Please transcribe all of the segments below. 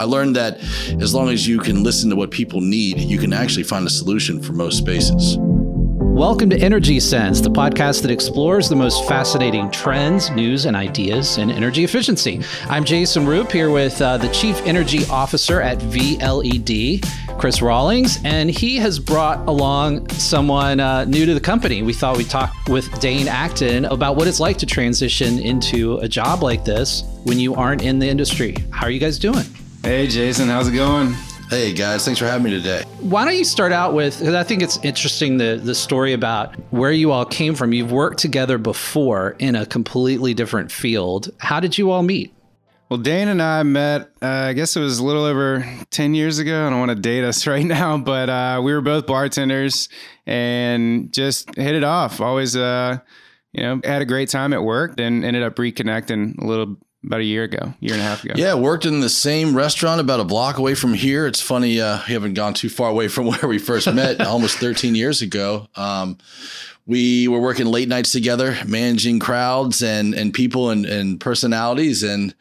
I learned that as long as you can listen to what people need, you can actually find a solution for most spaces. Welcome to Energy Sense, the podcast that explores the most fascinating trends, news, and ideas in energy efficiency. I'm Jason Roop here with uh, the Chief Energy Officer at VLED, Chris Rawlings, and he has brought along someone uh, new to the company. We thought we'd talk with Dane Acton about what it's like to transition into a job like this when you aren't in the industry. How are you guys doing? Hey, Jason, how's it going? Hey guys, thanks for having me today. Why don't you start out with? Because I think it's interesting the the story about where you all came from. You've worked together before in a completely different field. How did you all meet? Well, Dane and I met, uh, I guess it was a little over 10 years ago. I don't want to date us right now, but uh, we were both bartenders and just hit it off. Always, uh, you know, had a great time at work Then ended up reconnecting a little about a year ago, year and a half ago. Yeah, worked in the same restaurant about a block away from here. It's funny, uh, we haven't gone too far away from where we first met almost 13 years ago. Um, we were working late nights together, managing crowds and and people and, and personalities, and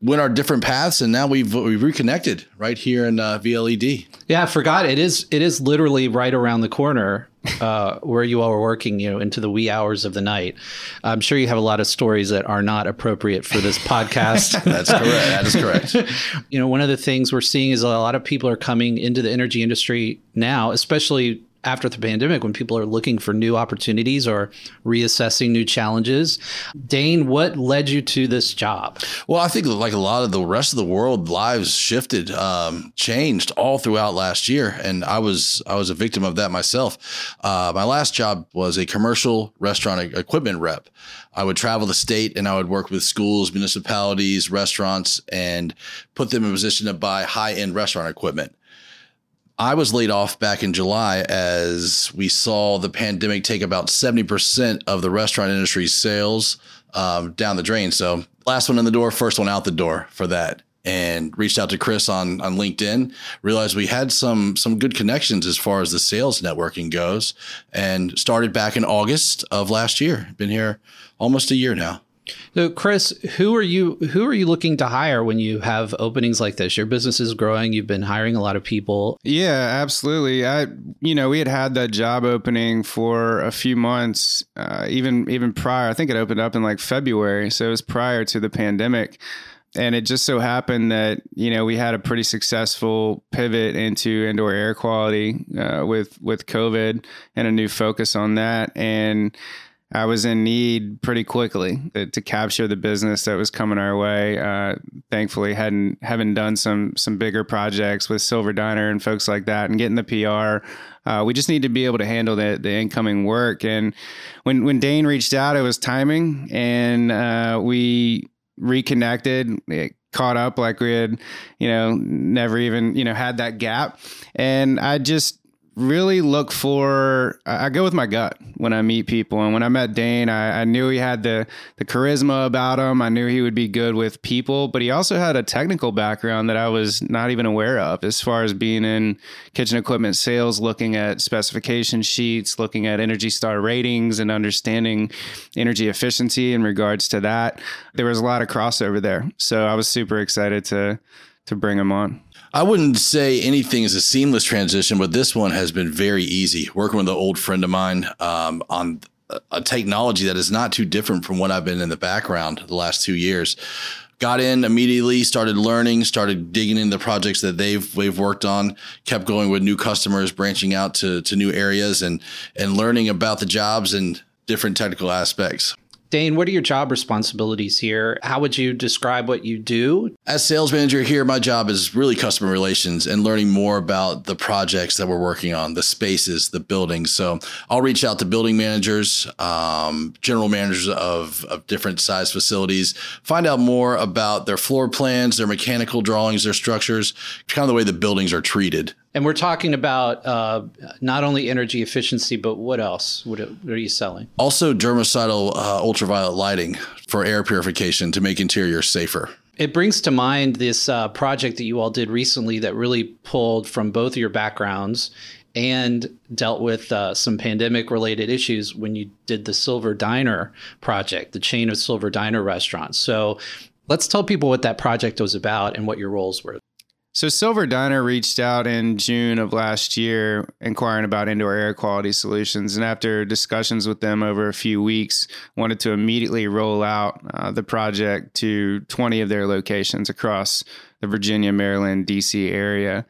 went our different paths. And now we've we've reconnected right here in uh, VLED. Yeah, I forgot it is it is literally right around the corner uh, where you all were working, you know, into the wee hours of the night. I'm sure you have a lot of stories that are not appropriate for this podcast. That's correct. That is correct. you know, one of the things we're seeing is a lot of people are coming into the energy industry now, especially after the pandemic when people are looking for new opportunities or reassessing new challenges. Dane, what led you to this job? Well, I think like a lot of the rest of the world, lives shifted, um, changed all throughout last year, and I was I was a victim of that myself. Uh, my last job was a commercial restaurant equipment rep. I would travel the state and I would work with schools, municipalities, restaurants, and put them in a position to buy high end restaurant equipment. I was laid off back in July as we saw the pandemic take about 70% of the restaurant industry's sales um, down the drain. So, last one in the door, first one out the door for that. And reached out to Chris on on LinkedIn. Realized we had some some good connections as far as the sales networking goes, and started back in August of last year. Been here almost a year now. So, Chris, who are you? Who are you looking to hire when you have openings like this? Your business is growing. You've been hiring a lot of people. Yeah, absolutely. I, you know, we had had that job opening for a few months, uh, even even prior. I think it opened up in like February, so it was prior to the pandemic. And it just so happened that you know we had a pretty successful pivot into indoor air quality uh, with with COVID and a new focus on that and I was in need pretty quickly to, to, capture the business that was coming our way. Uh, thankfully, hadn't haven't done some some bigger projects with Silver Diner and folks like that, and getting the PR. Uh, we just need to be able to handle the the incoming work. And when when Dane reached out, it was timing, and uh, we reconnected. It caught up like we had, you know, never even you know had that gap. And I just really look for I go with my gut when I meet people. And when I met Dane, I, I, knew he had the the charisma about him. I knew he would be good with people, but he also had a technical background that I was not even aware of as far as being in kitchen equipment sales, looking at specification sheets, looking at Energy Star ratings and understanding energy efficiency in regards to that. There was a lot of crossover there. So I was super excited to to bring him on. I wouldn't say anything is a seamless transition, but this one has been very easy. Working with an old friend of mine um, on a technology that is not too different from what I've been in the background the last two years. Got in immediately, started learning, started digging into the projects that they've they've worked on, kept going with new customers, branching out to to new areas and and learning about the jobs and different technical aspects. Dane, what are your job responsibilities here? How would you describe what you do? As sales manager here, my job is really customer relations and learning more about the projects that we're working on, the spaces, the buildings. So I'll reach out to building managers, um, general managers of, of different size facilities, find out more about their floor plans, their mechanical drawings, their structures, kind of the way the buildings are treated. And we're talking about uh, not only energy efficiency, but what else? What, are you selling? Also, germicidal uh, ultraviolet lighting for air purification to make interiors safer. It brings to mind this uh, project that you all did recently that really pulled from both of your backgrounds and dealt with uh, some pandemic related issues when you did the Silver Diner project, the chain of Silver Diner restaurants. So let's tell people what that project was about and what your roles were. So Silver Diner reached out in June of last year inquiring about indoor air quality solutions and after discussions with them over a few weeks wanted to immediately roll out uh, the project to 20 of their locations across the Virginia, Maryland, DC area.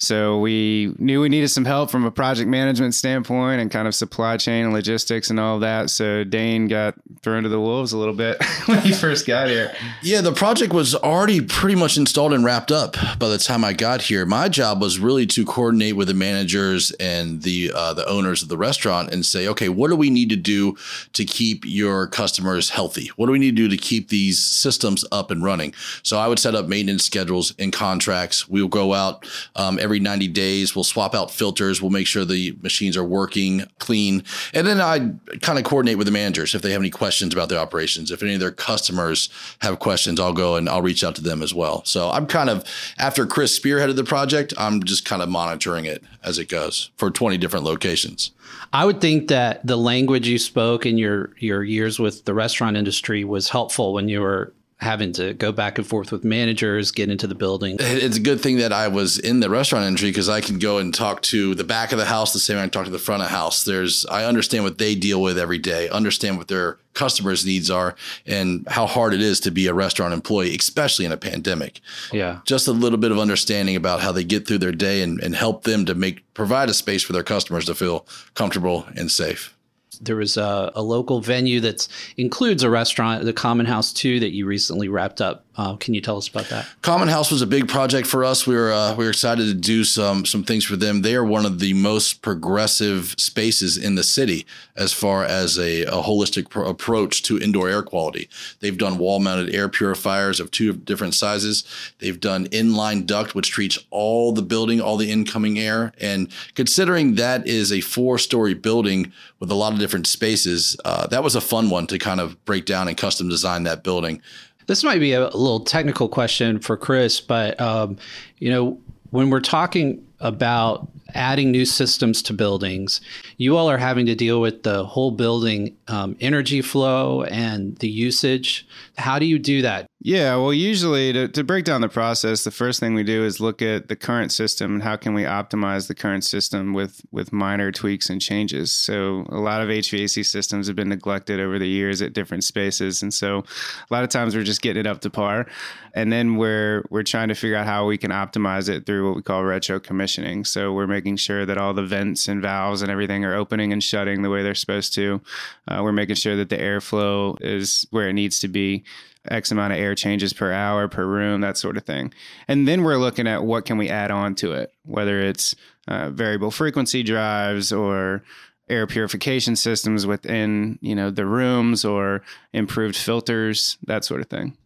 So we knew we needed some help from a project management standpoint and kind of supply chain and logistics and all that. So Dane got thrown to the wolves a little bit when he first got here. Yeah, the project was already pretty much installed and wrapped up by the time I got here. My job was really to coordinate with the managers and the uh, the owners of the restaurant and say, okay, what do we need to do to keep your customers healthy? What do we need to do to keep these systems up and running? So I would set up maintenance schedules and contracts. We'll go out um, every 90 days. We'll swap out filters. We'll make sure the machines are working clean. And then I kind of coordinate with the managers if they have any questions about their operations. If any of their customers have questions, I'll go and I'll reach out to them as well. So I'm kind of, after Chris spearheaded the project, I'm just kind of monitoring it as it goes for 20 different locations. I would think that the language you spoke in your your years with the restaurant industry was helpful when you were having to go back and forth with managers, get into the building. It's a good thing that I was in the restaurant industry because I can go and talk to the back of the house the same way I can talk to the front of the house. There's I understand what they deal with every day, understand what their customers' needs are, and how hard it is to be a restaurant employee, especially in a pandemic. Yeah. Just a little bit of understanding about how they get through their day and, and help them to make provide a space for their customers to feel comfortable and safe there was a, a, local venue that includes a restaurant, the Common House too, that you recently wrapped up. Uh, can you tell us about that? Common House was a big project for us. We were uh, we were excited to do some some things for them. They are one of the most progressive spaces in the city as far as a, a holistic pro- approach to indoor air quality. They've done wall mounted air purifiers of two different sizes. They've done inline duct, which treats all the building, all the incoming air. And considering that is a four story building with a lot of different spaces, uh, that was a fun one to kind of break down and custom design that building. This might be a little technical question for Chris, but um, you know, when we're talking about adding new systems to buildings, you all are having to deal with the whole building um, energy flow and the usage. How do you do that? Yeah, well, usually to, to break down the process, the first thing we do is look at the current system and how can we optimize the current system with with minor tweaks and changes. So a lot of HVAC systems have been neglected over the years at different spaces, and so a lot of times we're just getting it up to par, and then we're we're trying to figure out how we can optimize it through what we call retro commissioning. So we're making sure that all the vents and valves and everything are opening and shutting the way they're supposed to. Uh, we're making sure that the airflow is where it needs to be X amount of air changes per hour per room, that sort of thing. And then we're looking at what can we add on to it, whether it's uh, variable frequency drives or air purification systems within you know the rooms or improved filters, that sort of thing.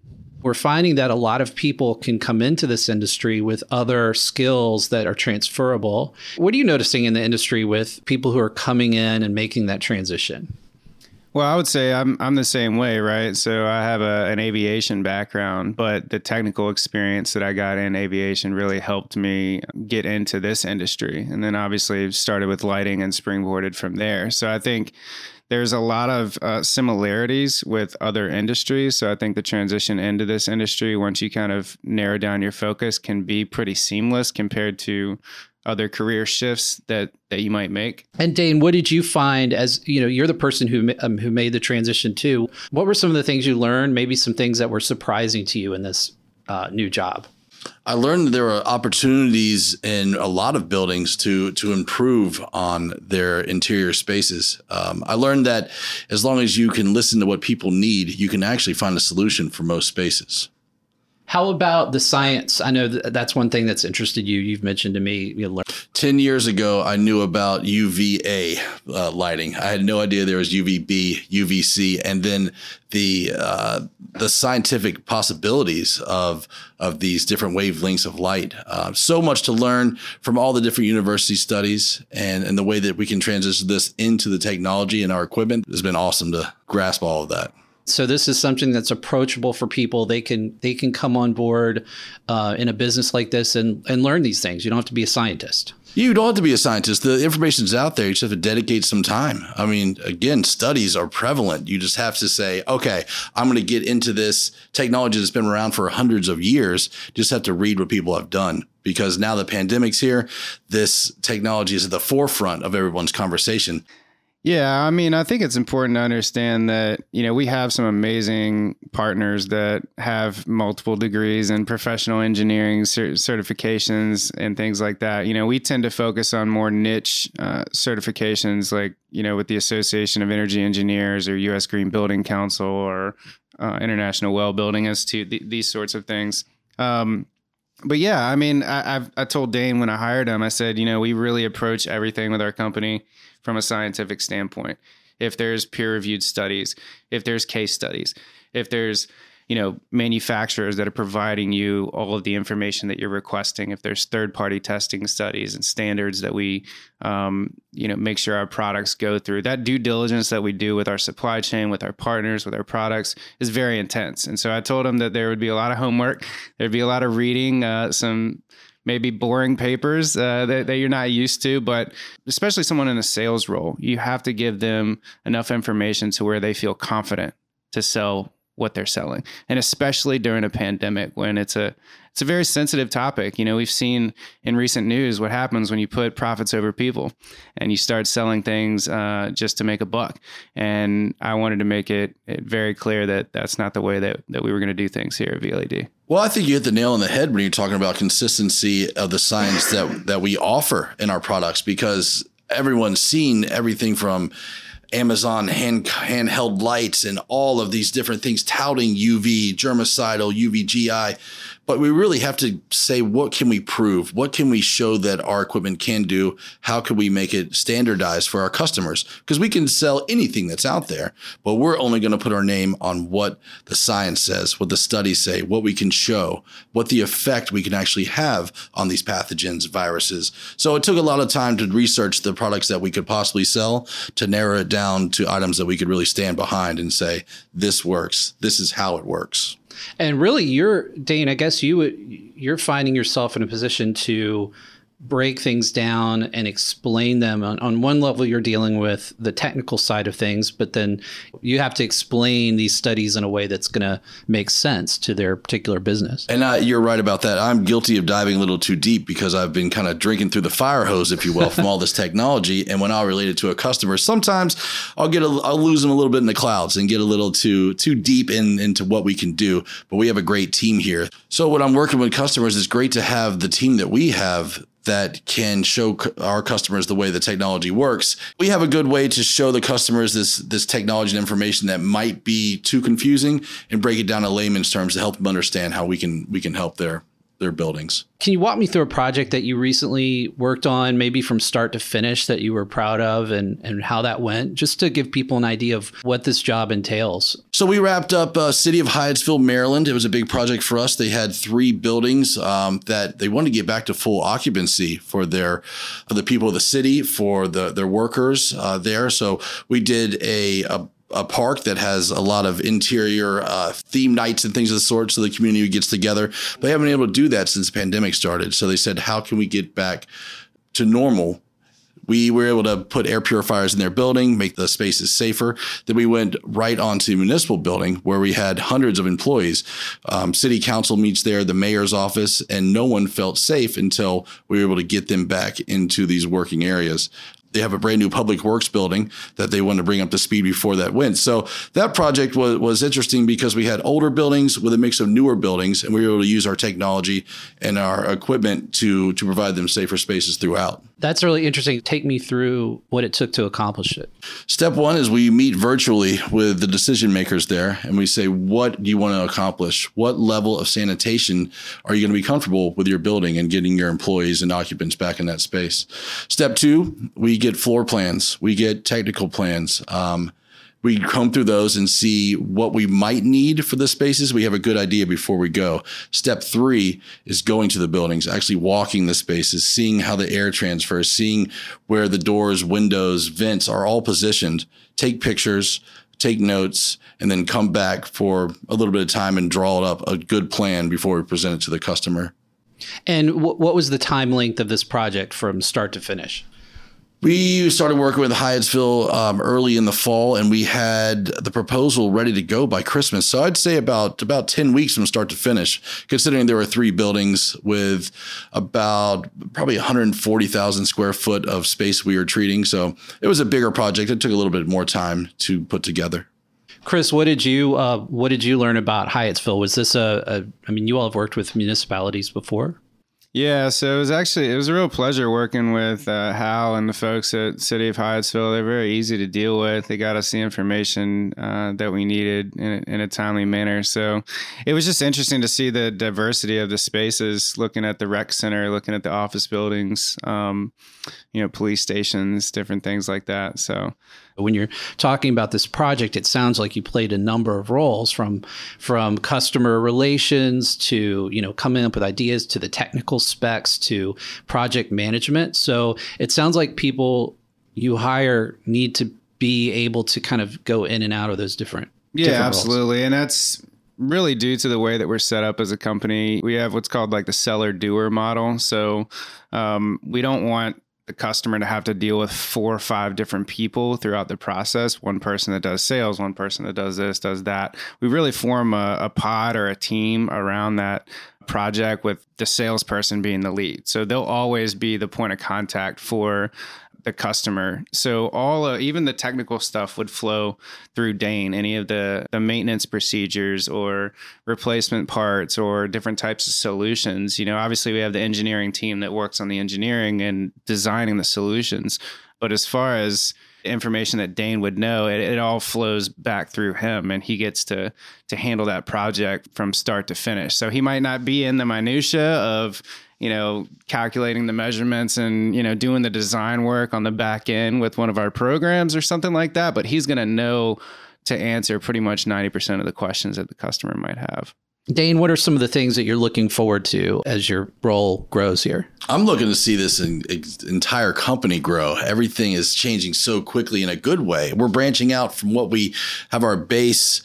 We're finding that a lot of people can come into this industry with other skills that are transferable. What are you noticing in the industry with people who are coming in and making that transition? Well, I would say I'm I'm the same way, right? So I have a, an aviation background, but the technical experience that I got in aviation really helped me get into this industry, and then obviously started with lighting and springboarded from there. So I think there's a lot of uh, similarities with other industries. So I think the transition into this industry, once you kind of narrow down your focus, can be pretty seamless compared to other career shifts that that you might make. And Dane, what did you find as you know you're the person who um, who made the transition too? What were some of the things you learned? Maybe some things that were surprising to you in this uh, new job. I learned that there are opportunities in a lot of buildings to to improve on their interior spaces. Um, I learned that as long as you can listen to what people need, you can actually find a solution for most spaces. How about the science? I know that that's one thing that's interested you. You've mentioned to me. You know, 10 years ago, I knew about UVA uh, lighting. I had no idea there was UVB, UVC, and then the uh, the scientific possibilities of of these different wavelengths of light. Uh, so much to learn from all the different university studies and, and the way that we can transition this into the technology and our equipment has been awesome to grasp all of that. So this is something that's approachable for people. They can they can come on board uh, in a business like this and and learn these things. You don't have to be a scientist. You don't have to be a scientist. The information's out there. You just have to dedicate some time. I mean, again, studies are prevalent. You just have to say, okay, I'm going to get into this technology that's been around for hundreds of years. Just have to read what people have done because now the pandemic's here. This technology is at the forefront of everyone's conversation. Yeah, I mean, I think it's important to understand that, you know, we have some amazing partners that have multiple degrees and professional engineering certifications and things like that. You know, we tend to focus on more niche uh, certifications like, you know, with the Association of Energy Engineers or US Green Building Council or uh, International Well Building Institute, th- these sorts of things. Um, but yeah, I mean, I, I've, I told Dane when I hired him, I said, you know, we really approach everything with our company from a scientific standpoint. If there's peer reviewed studies, if there's case studies, if there's you know manufacturers that are providing you all of the information that you're requesting if there's third party testing studies and standards that we um, you know make sure our products go through that due diligence that we do with our supply chain with our partners with our products is very intense and so i told them that there would be a lot of homework there'd be a lot of reading uh, some maybe boring papers uh, that, that you're not used to, but especially someone in a sales role, you have to give them enough information to where they feel confident to sell what they're selling and especially during a pandemic when it's a it's a very sensitive topic. You know we've seen in recent news what happens when you put profits over people and you start selling things uh, just to make a buck. And i wanted to make it, it very clear that that's not the way that, that we were going to do things here at VLED well, I think you hit the nail on the head when you're talking about consistency of the science that that we offer in our products because everyone's seen everything from Amazon hand handheld lights and all of these different things touting UV, germicidal, UVGI but we really have to say what can we prove? What can we show that our equipment can do? How can we make it standardized for our customers? Because we can sell anything that's out there but we're only going to put our name on what the science says what the studies say what we can show what the effect we can actually have on these pathogens viruses. So it took a lot of time to research the products that we could possibly sell to narrow it down to items that we could really stand behind and say this works. This is how it works and really, you're Dane. I guess you you're finding yourself in a position to break things down and explain them. On, on one level, you're dealing with the technical side of things, but then you have to explain these studies in a way that's going to make sense to their particular business. And uh, you're right about that. I'm guilty of diving a little too deep because I've been kind of drinking through the fire hose, if you will, from all this technology. And when I relate it to a customer, sometimes I'll get a, I'll lose them a little bit in the clouds and get a little too too deep in into what we can do. But we have a great team here. So when I'm working with customers, it's great to have the team that we have that can show our customers the way the technology works. We have a good way to show the customers this this technology and information that might be too confusing and break it down in layman's terms to help them understand how we can we can help their their buildings. Can you walk me through a project that you recently worked on, maybe from start to finish, that you were proud of and, and how that went, just to give people an idea of what this job entails? So, we wrapped up uh, City of Hyattsville, Maryland. It was a big project for us. They had three buildings um, that they wanted to get back to full occupancy for their for the people of the city, for the their workers uh, there. So, we did a, a a park that has a lot of interior uh, theme nights and things of the sort, so the community gets together. But they haven't been able to do that since the pandemic started. So they said, how can we get back to normal? We were able to put air purifiers in their building, make the spaces safer. Then we went right onto the municipal building where we had hundreds of employees. Um, city council meets there, the mayor's office, and no one felt safe until we were able to get them back into these working areas they have a brand new public works building that they want to bring up to speed before that went. So that project was, was interesting because we had older buildings with a mix of newer buildings, and we were able to use our technology and our equipment to to provide them safer spaces throughout. That's really interesting. Take me through what it took to accomplish it. Step one is we meet virtually with the decision makers there, and we say, "What do you want to accomplish? What level of sanitation are you going to be comfortable with your building and getting your employees and occupants back in that space?" Step two, we get floor plans, we get technical plans. Um, we comb through those and see what we might need for the spaces. We have a good idea before we go. Step three is going to the buildings, actually walking the spaces, seeing how the air transfers, seeing where the doors, windows, vents are all positioned. Take pictures, take notes, and then come back for a little bit of time and draw it up a good plan before we present it to the customer. And what was the time length of this project from start to finish? We started working with Hyattsville um, early in the fall, and we had the proposal ready to go by Christmas. So I'd say about about ten weeks from start to finish, considering there were three buildings with about probably 140,000 square foot of space we were treating. So it was a bigger project. It took a little bit more time to put together. Chris, what did you uh, what did you learn about Hyattsville? Was this a, a? I mean, you all have worked with municipalities before. Yeah, so it was actually it was a real pleasure working with uh, Hal and the folks at City of Hyattsville. They're very easy to deal with. They got us the information uh, that we needed in a, in a timely manner. So it was just interesting to see the diversity of the spaces. Looking at the rec center, looking at the office buildings, um, you know, police stations, different things like that. So when you're talking about this project, it sounds like you played a number of roles from from customer relations to you know coming up with ideas to the technical specs to project management. So it sounds like people you hire need to be able to kind of go in and out of those different yeah different absolutely roles. and that's really due to the way that we're set up as a company we have what's called like the seller doer model so um, we don't want the customer to have to deal with four or five different people throughout the process. One person that does sales one person that does this does that. We really form a, a pod or a team around that project with the salesperson being the lead. So they'll always be the point of contact for the customer. So all uh, even the technical stuff would flow through Dane. Any of the the maintenance procedures or replacement parts or different types of solutions. You know, obviously we have the engineering team that works on the engineering and designing the solutions. But as far as information that Dane would know, it, it all flows back through him, and he gets to to handle that project from start to finish. So he might not be in the minutia of you know, calculating the measurements and, you know, doing the design work on the back end with one of our programs or something like that. But he's going to know to answer pretty much 90% of the questions that the customer might have. Dane, what are some of the things that you're looking forward to as your role grows here? I'm looking to see this in, entire company grow. Everything is changing so quickly in a good way. We're branching out from what we have our base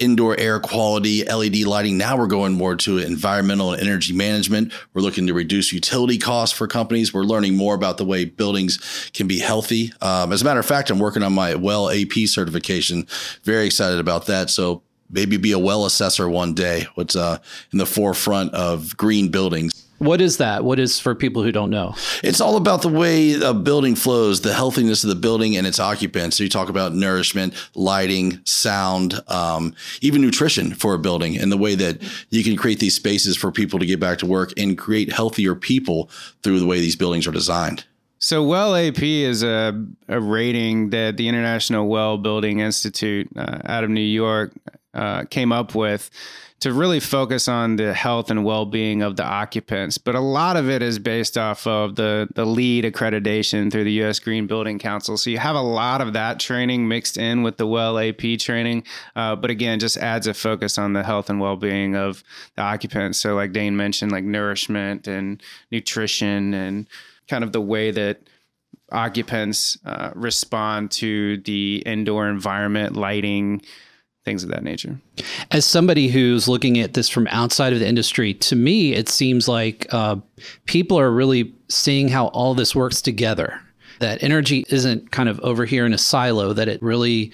indoor air quality, LED lighting. Now we're going more to environmental and energy management. We're looking to reduce utility costs for companies. We're learning more about the way buildings can be healthy. Um, as a matter of fact, I'm working on my WELL AP certification. Very excited about that. So maybe be a well assessor one day. What's uh, in the forefront of green buildings. What is that? What is for people who don't know? It's all about the way a building flows, the healthiness of the building and its occupants. So you talk about nourishment, lighting, sound, um, even nutrition for a building, and the way that you can create these spaces for people to get back to work and create healthier people through the way these buildings are designed. So, WELL AP is a, a rating that the International Well Building Institute uh, out of New York uh, came up with to really focus on the health and well-being of the occupants. But a lot of it is based off of the the LEED accreditation through the US Green Building Council. So you have a lot of that training mixed in with the well AP training uh, but again just adds a focus on the health and well-being of the occupants. So like Dane mentioned like nourishment and nutrition and kind of the way that occupants uh, respond to the indoor environment lighting things of that nature. As somebody who's looking at this from outside of the industry, to me, it seems like uh, people are really seeing how all this works together. That energy isn't kind of over here in a silo, that it really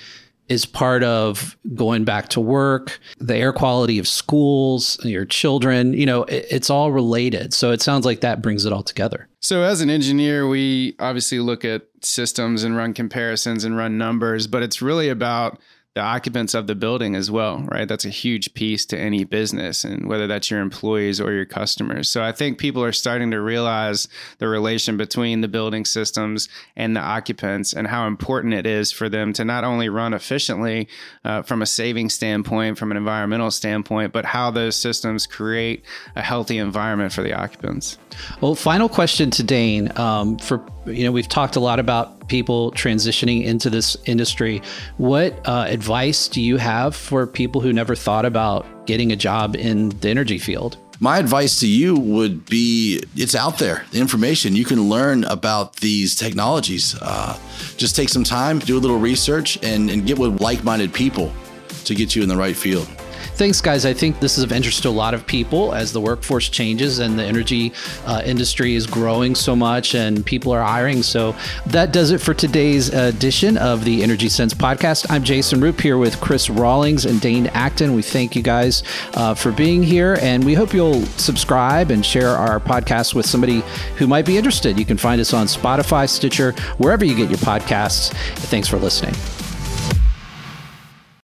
is part of going back to work, the air quality of schools, your children, you know, it, it's all related. So it sounds like that brings it all together. So, as an engineer, we obviously look at systems and run comparisons and run numbers, but it's really about the occupants of the building as well, right? That's a huge piece to any business, and whether that's your employees or your customers. So I think people are starting to realize the relation between the building systems and the occupants and how important it is for them to not only run efficiently uh, from a saving standpoint, from an environmental standpoint, but how those systems create a healthy environment for the occupants. Well, final question to Dane. Um, for you know, we've talked a lot about people transitioning into this industry. What uh, advice do you have for people who never thought about getting a job in the energy field? my advice to you would be it's out there the information you can learn about these technologies uh, just take some time do a little research and, and get with like-minded people to get you in the right field Thanks, guys. I think this is of interest to a lot of people as the workforce changes and the energy uh, industry is growing so much and people are hiring. So that does it for today's edition of the Energy Sense podcast. I'm Jason Roop here with Chris Rawlings and Dane Acton. We thank you guys uh, for being here and we hope you'll subscribe and share our podcast with somebody who might be interested. You can find us on Spotify, Stitcher, wherever you get your podcasts. Thanks for listening.